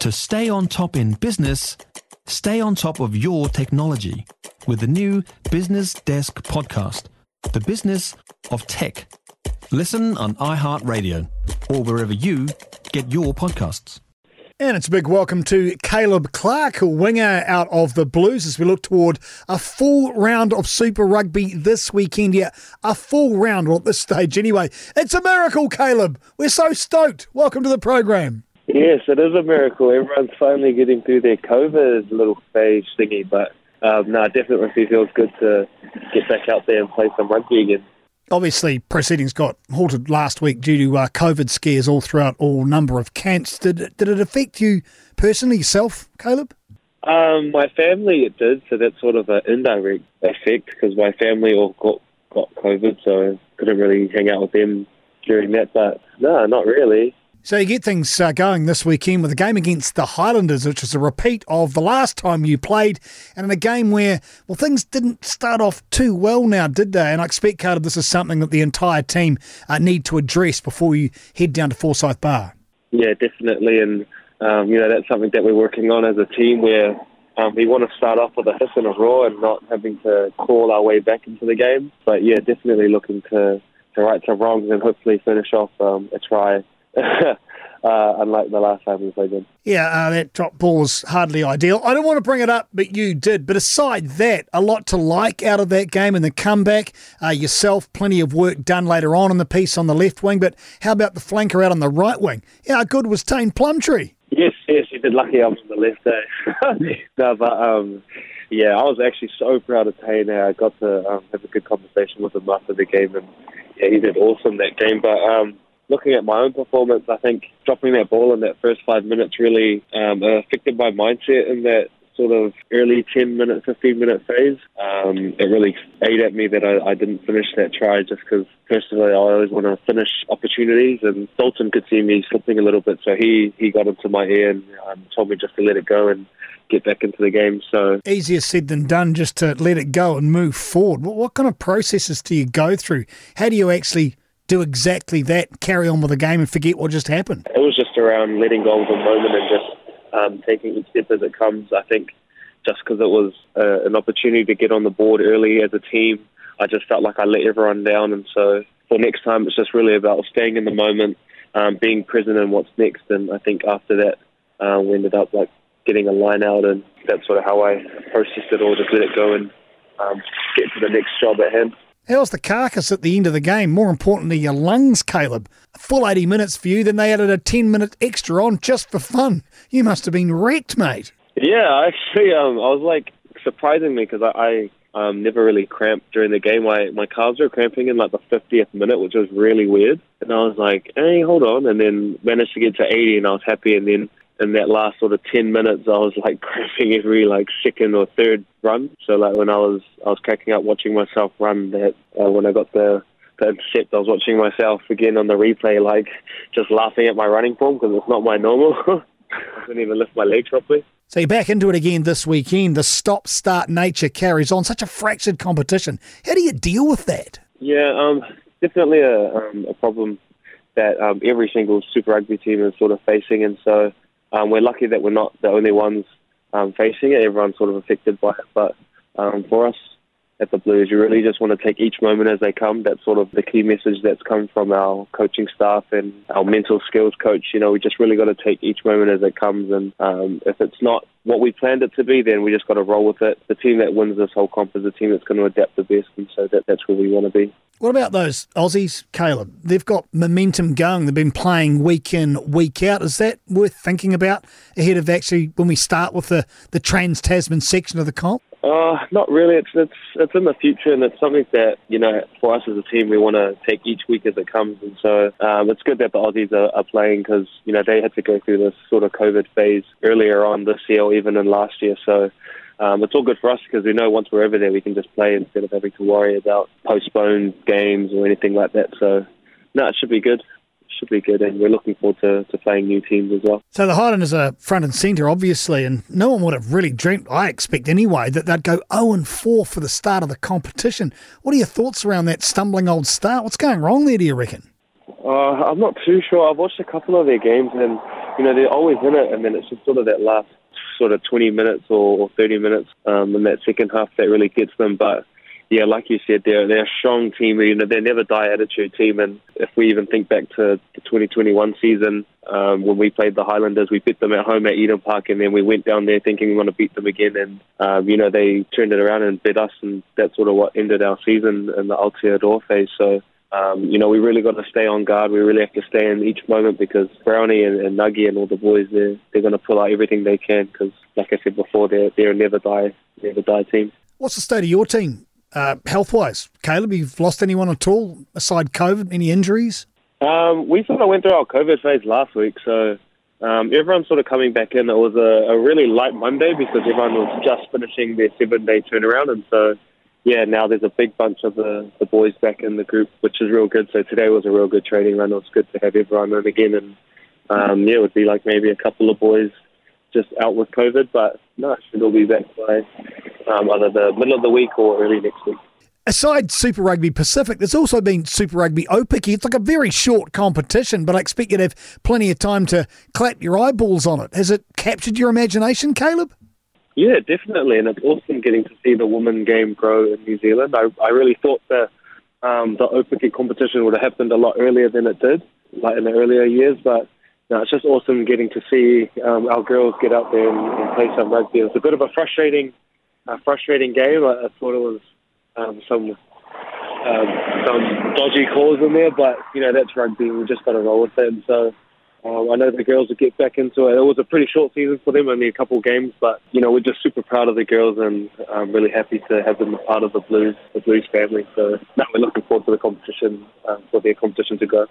To stay on top in business, stay on top of your technology with the new Business Desk podcast, The Business of Tech. Listen on iHeartRadio or wherever you get your podcasts. And it's a big welcome to Caleb Clarke, a winger out of the Blues, as we look toward a full round of Super Rugby this weekend. Yeah, a full round well, at this stage anyway. It's a miracle, Caleb. We're so stoked. Welcome to the program. Yes, it is a miracle. Everyone's finally getting through their COVID little phase thingy, but um, no, definitely feels good to get back out there and play some rugby again obviously proceedings got halted last week due to uh, COVID scares all throughout all number of camps. Did did it affect you personally yourself, Caleb? Um, my family it did, so that's sort of an indirect effect because my family all got got COVID, so I couldn't really hang out with them during that. But no, not really. So you get things uh, going this weekend with a game against the Highlanders, which is a repeat of the last time you played, and in a game where well things didn't start off too well now, did they? And I expect, Carter, this is something that the entire team uh, need to address before you head down to Forsyth Barr. Yeah, definitely, and um, you know that's something that we're working on as a team where um, we want to start off with a hiss and a roar and not having to crawl our way back into the game. But yeah, definitely looking to to right some wrongs and hopefully finish off um, a try uh, unlike the last time we played them. Yeah, uh, that drop ball was hardly ideal. I don't want to bring it up, but you did. But aside that, a lot to like out of that game and the comeback. Uh, yourself, plenty of work done later on in the piece on the left wing. But how about the flanker out on the right wing? Yeah, how good was Taine Plumtree? Yes, yes, you did. Lucky I was on the left there. no, but um, yeah, I was actually so proud of Taine. I got to um, have a good conversation with him after the game, and yeah, he did awesome that game. But um, looking at my own performance, I think dropping that ball in that first five minutes really um, affected my mindset in that sort of early 10 minute, 15 minute phase. Um, it really ate at me that I, I didn't finish that try just because personally I always want to finish opportunities and Dalton could see me slipping a little bit so he, he got into my ear and um, told me just to let it go and get back into the game. So easier said than done just to let it go and move forward. What, what kind of processes do you go through? How do you actually do exactly that, carry on with the game and forget what just happened? It was just around letting go of the moment and just um, taking each step as it comes. I think just because it was uh, an opportunity to get on the board early as a team, I just felt like I let everyone down. And so for next time, it's just really about staying in the moment, um, being present in what's next. And I think after that, uh, we ended up like getting a line out, and that's sort of how I processed it all. Just let it go and um, get to the next job at hand. How's the carcass at the end of the game? More importantly, your lungs, Caleb. A full 80 minutes for you, then they added a 10 minute extra on just for fun. You must have been wrecked, mate. Yeah, actually, um, I was like, surprisingly, because I, I um, never really cramped during the game. My, my calves were cramping in like the 50th minute, which was really weird. And I was like, hey, hold on. And then managed to get to 80 and I was happy. And then in that last sort of 10 minutes, I was like cramping every like second or third run. So like when I was I was cracking up watching myself run that uh, when I got the the intercept, I was watching myself again on the replay, like just laughing at my running form because it's not my normal. I couldn't even lift my legs properly. So you're back into it again this weekend. The stop-start nature carries on. Such a fractured competition. How do you deal with that? Yeah, um, definitely a, um, a problem that um, every single Super Rugby team is sort of facing, and so um, we're lucky that we're not the only ones um, facing it. Everyone's sort of affected by it. But um, for us at the Blues, you really just want to take each moment as they come. That's sort of the key message that's come from our coaching staff and our mental skills coach. You know, we just really got to take each moment as it comes. And um, if it's not what we planned it to be, then we just got to roll with it. The team that wins this whole comp is the team that's going to adapt the best. And so that, that's where we want to be. What about those Aussies, Caleb? They've got momentum going. They've been playing week in, week out. Is that worth thinking about ahead of actually when we start with the, the Trans Tasman section of the comp? Uh, not really. It's it's it's in the future, and it's something that you know for us as a team we want to take each week as it comes. And so um, it's good that the Aussies are, are playing because you know they had to go through this sort of COVID phase earlier on this year, or even in last year. So um, it's all good for us because we know once we're over there, we can just play instead of having to worry about postponed games or anything like that. So, no, it should be good. It should be good, and we're looking forward to, to playing new teams as well. So the Highlanders are front and centre, obviously, and no one would have really dreamt, I expect anyway, that they'd go 0 and 4 for the start of the competition. What are your thoughts around that stumbling old start? What's going wrong there, do you reckon? Uh, I'm not too sure. I've watched a couple of their games, and you know, they're always in it, and then it's just sort of that last sort of 20 minutes or, or 30 minutes um, in that second half that really gets them. But yeah, like you said, they're they're a strong team. You know, they're never die attitude team. And if we even think back to the 2021 season um, when we played the Highlanders, we beat them at home at Eden Park, and then we went down there thinking we want to beat them again. And um, you know, they turned it around and beat us, and that's sort of what ended our season in the Aotearoa phase. So. Um, you know, we really got to stay on guard. We really have to stay in each moment because Brownie and, and Nuggy and all the boys, they're, they're going to pull out everything they can because, like I said before, they're, they're a never die, never die team. What's the state of your team uh, health wise? Caleb, you've lost anyone at all aside COVID? Any injuries? Um, we sort of went through our COVID phase last week, so um, everyone's sort of coming back in. It was a, a really light Monday because everyone was just finishing their seven day turnaround, and so yeah, now there's a big bunch of the, the boys back in the group, which is real good. So today was a real good training run. It was good to have everyone in again, and um, yeah, it would be like maybe a couple of boys just out with COVID, but no, should all be back by um, either the middle of the week or early next week. Aside Super Rugby Pacific, there's also been Super Rugby Aupiki. It's like a very short competition, but I expect you to have plenty of time to clap your eyeballs on it. Has it captured your imagination, Caleb? Yeah, definitely, and it's awesome getting to see the women game grow in New Zealand. I, I really thought that um, the Aupiki competition would have happened a lot earlier than it did, like in the earlier years, but no, it's just awesome getting to see um, our girls get out there and, and play some rugby. It's a bit of a frustrating, uh, frustrating game. I, I thought it was um, some um, some dodgy calls in there, but you know that's rugby. We just got to roll with it. And so um, I know the girls will get back into it. It was a pretty short season for them, only a couple of games, but you know we're just super proud of the girls and I'm really happy to have them a part of the Blues, the Blues family. So now we're looking forward to the competition, uh, for their competition to go.